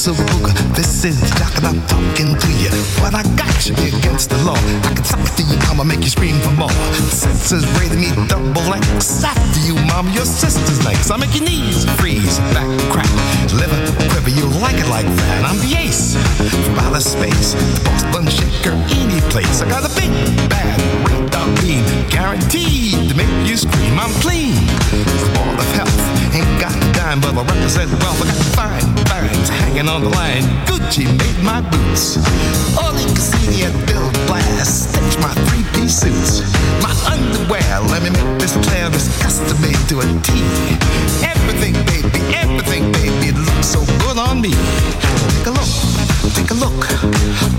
Silver booga. This is jock and I'm talking to you. What I got you against the law. I can it to you, mama, make you scream for more. Senses rated me double X. After you, mom, your sister's legs. I make your knees freeze, back crack, liver quiver. You like it like that. I'm the ace from outer space, the boss bun shaker, any place. I got a big bad red dot beam, guaranteed to make you scream. I'm clean, the ball of health. Ain't got a dime, but I represent wealth. I got fine finds hanging on the line. Gucci made my boots. Oleg Cassini and Bill Blass stitch my three-piece suits. My underwear, let me make this clear, is custom made to a T. Everything, baby, everything, baby, it looks so good on me. Take a look, take a look.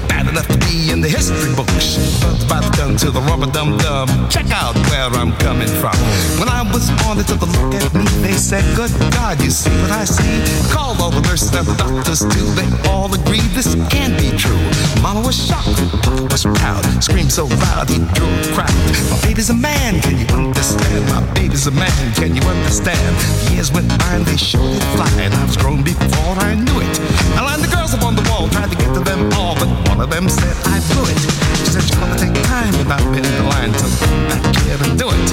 Bad enough to be in the history books. But about to the rubber dum dum. Check out where I'm coming from. When I was born, they took a look at me. They said, Good God, you see what I see? Call all the nurses and doctors too. They all agreed this can't be true. Mama was shocked, Papa was proud. Screamed so loud he drew a. My baby's a man, can you understand? My baby's a man, can you understand? Years went by and they showed it fly, and I was grown before I knew it. I lined the girls up on the wall, tried to get to them all, but one of them said I blew it. She said she's gonna take time and I've been in the line to back here and do it.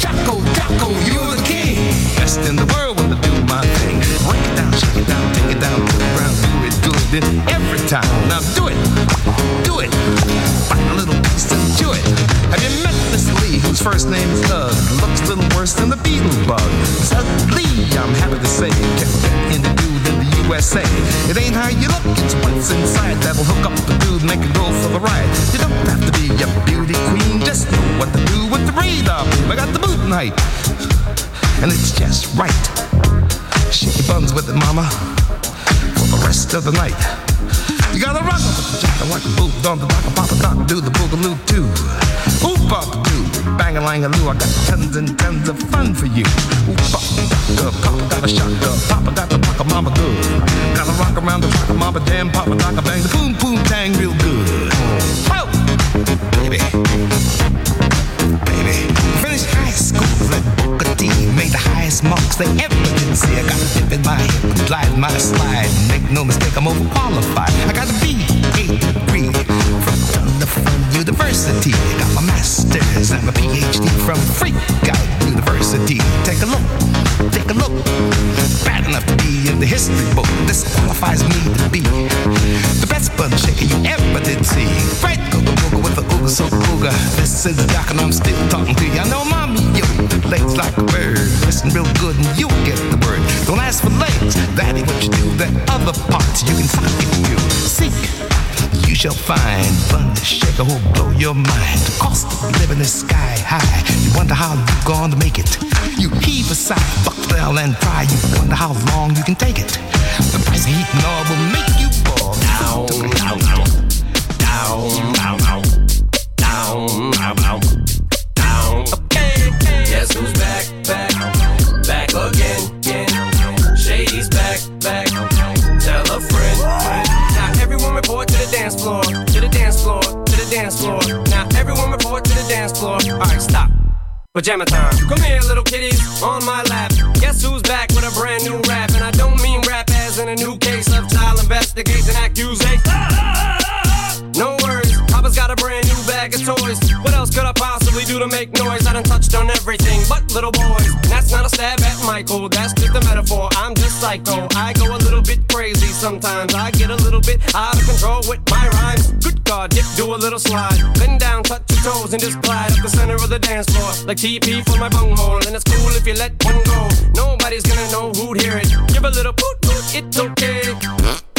Jocko, Jocko, you're the king. Best in the world when I do my thing. Break it down, shake it down, take it down, it around, do it every time, now do it, do it. Find a little piece and chew it. Have you met Miss Lee, whose first name is Doug? Looks a little worse than the beetle bug. Suddenly, I'm happy to say, kept the dude in the USA. It ain't how you look, it's what's inside that'll hook up the dude, make it go for the ride. You don't have to be a beauty queen, just know what to do with the radar. I got the boot height, and it's just right. Shake your buns with it, mama, the rest of the night. You gotta rock the jack like a boot, on the dock, pop a doc, do the boogaloo too. Oop, pop, do, bang a lang a loo. I got tons and tons of fun for you. Oop, pop, doc, papa got a shotgun, papa got the rock mama good. Gotta rock around the rock, mama damn, papa doc, bang the boom, boom, tang real good. Oh, baby, baby. Finished high school the highest marks did see. I got a dip in my hip, glide my slide. Make no mistake, I'm overqualified. I got a B, A degree from University. Got my master's and my PhD from Freak Out University. Take a look, take a look. Bad enough to be in the history book. This qualifies me to be the best bun shaker you ever did see. Right, go the booger with the ooga so. This is the Doc and I'm still talking to you. I know mommy, yo, legs like a bird. Listen real good and you'll get the word. Don't ask for legs, that ain't what you do. The other parts you can suck if you seek you shall find. Fun to shake will blow your mind. The cost of living is sky high. You wonder how you're going to make it. You heave a sigh, buckle and cry. You wonder how long you can take it. The price of heat and oil will make you boil. Down, down, down, down, down, down, down, down. Pajama time. Come here, little kitties, on my lap. Guess who's back with a brand new rap? And I don't mean rap as in a new case of child investigation accusation. No worries, Papa's got a brand new bag of toys. What else could I possibly do to make noise? I done touched on everything but little boys. That's not a stab at Michael, that's just a metaphor. I'm just psycho. I go a little bit crazy sometimes. I get a little bit out of control with my rhymes. Good God, dip, do a little slide. Bend down, touch toes, and just glide up the center of the dance floor. Like TP for my bunghole. And it's cool if you let one go. Nobody's gonna know who'd hear it. Give a little poot poot, it's okay.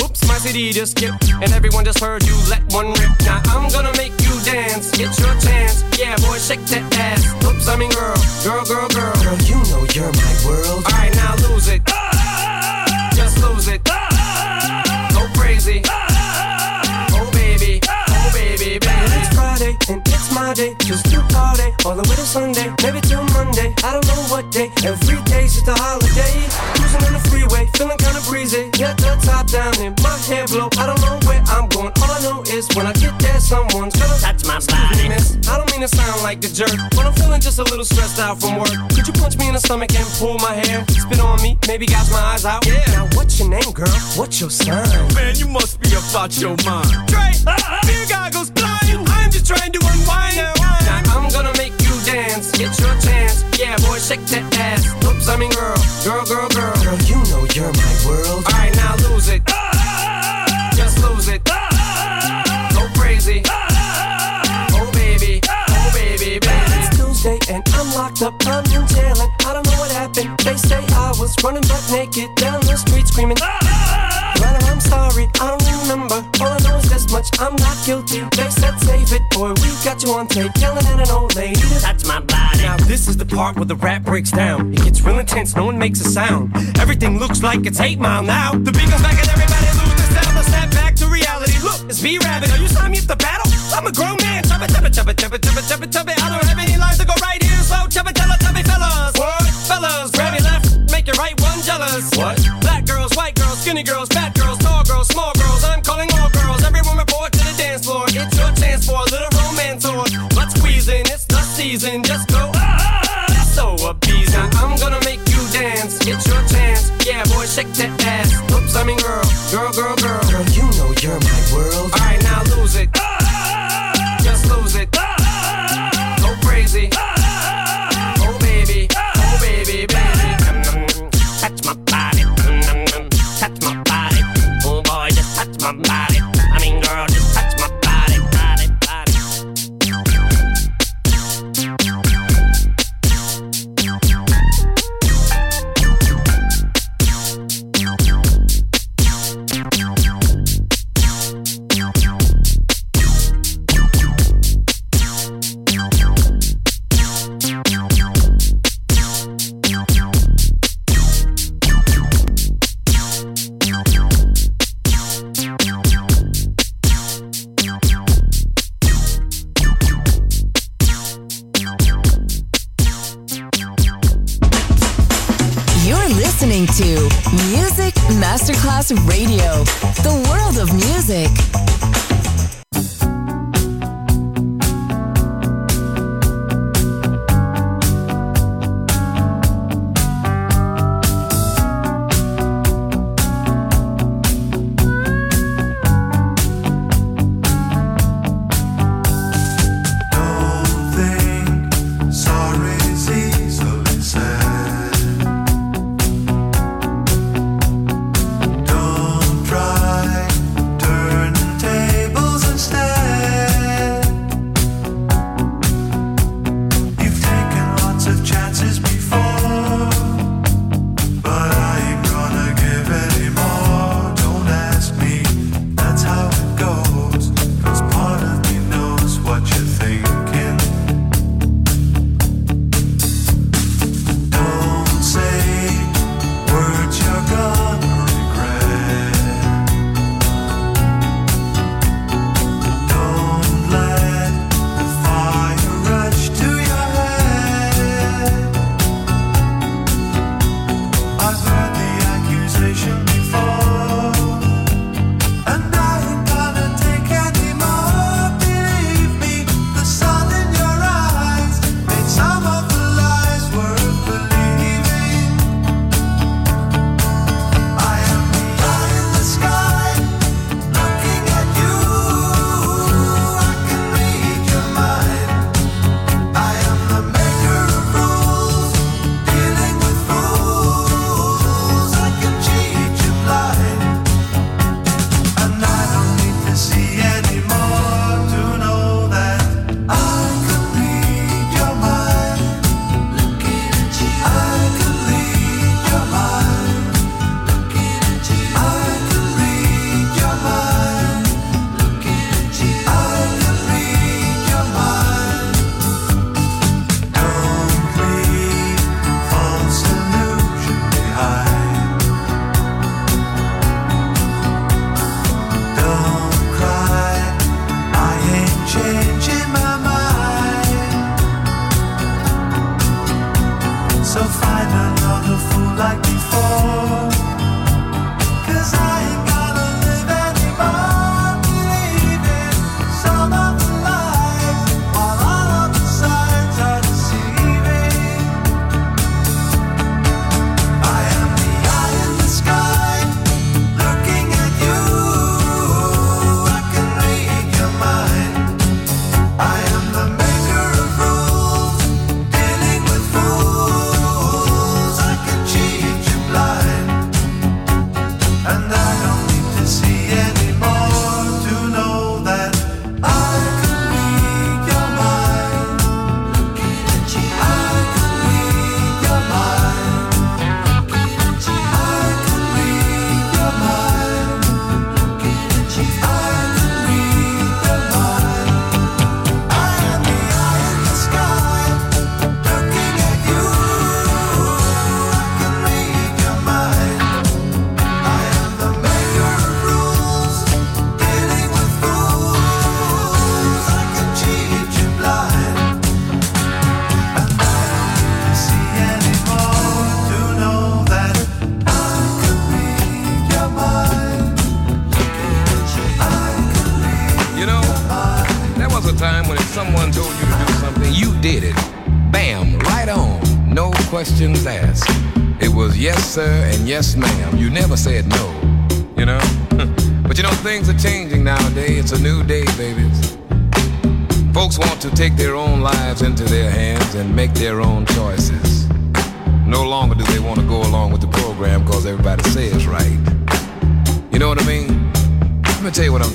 Oops, my CD just skipped, and everyone just heard you let one rip. Now I'm gonna make you dance, get your chance. Yeah, boy, shake that ass. Oops, I mean girl, girl, girl, girl. Girl, you know you're my world. Alright, now lose it. Just lose it. Go crazy. Oh my day. Just to party all the way to Sunday, maybe till Monday. I don't know what day. Every day's just a holiday. Cruising on the freeway, feeling kinda breezy. Got the top down and my hair blow. I don't know where I'm going. All I know is when I get there, someone's gonna touch my body. Miss, I don't mean to sound like the jerk, but I'm feeling just a little stressed out from work. Could you punch me in the stomach and pull my hair? Spit on me, maybe gouge my eyes out. Yeah. Now what's your name, girl? What's your sign? Man, you must be about your mind. Dre, beer goggles blind. I'm just trying to unwind. Now I'm gonna make you dance. get your chance. Yeah, boy, shake that ass. Oops, I mean girl, girl, girl, girl. Girl, you know you're my world. All right, now lose it. Just lose it. Go crazy. Oh baby, oh baby, baby. It's Tuesday and I'm locked up. I'm in jail and I don't know what happened. They say I was running butt naked down the street screaming. But I'm sorry, I don't remember. All I know is this much, I'm not guilty. They said save it, boy, we got you on tape. Yelling at an old lady touch my body. Now this is the part where the rap breaks down. It gets real intense, no one makes a sound. Everything looks like it's 8 Mile now. The beat goes back and everybody loses sound. Let's snap back to reality. Look, it's B-Rabbit. Are you signing me up to battle? I'm a grown man. Chubba, chubba, chubba, chubba, chubba, chubba, chubba. I don't have any lines to go right here, so chubba, chubba, chubby fellas. What? Fellas, grab your left, make your right one jealous. What? Black girls, white girls, skinny girls, Just go. ah, So appeasing. Now I'm gonna make you dance. get your chance. Yeah, boy, shake that ass. Oops, I mean girl, girl, girl, girl.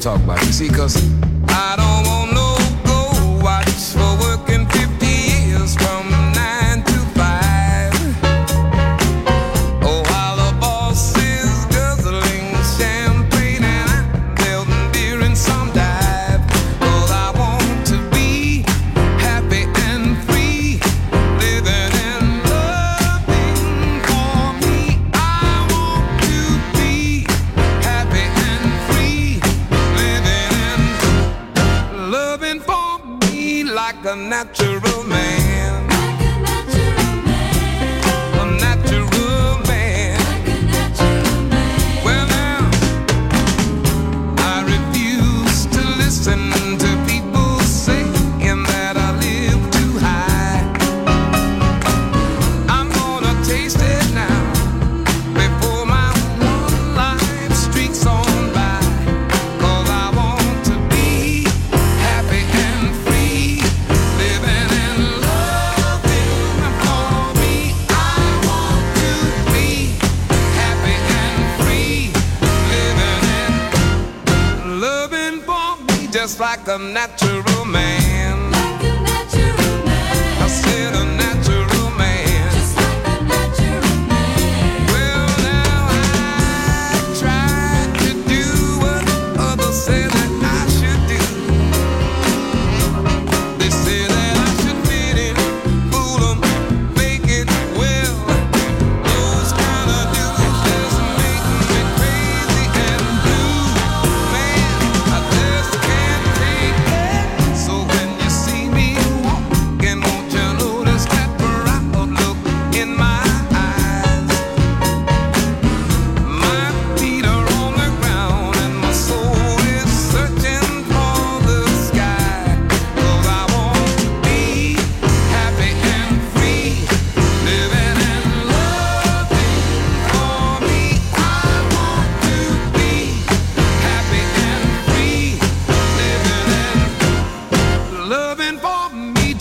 talk about. natural them not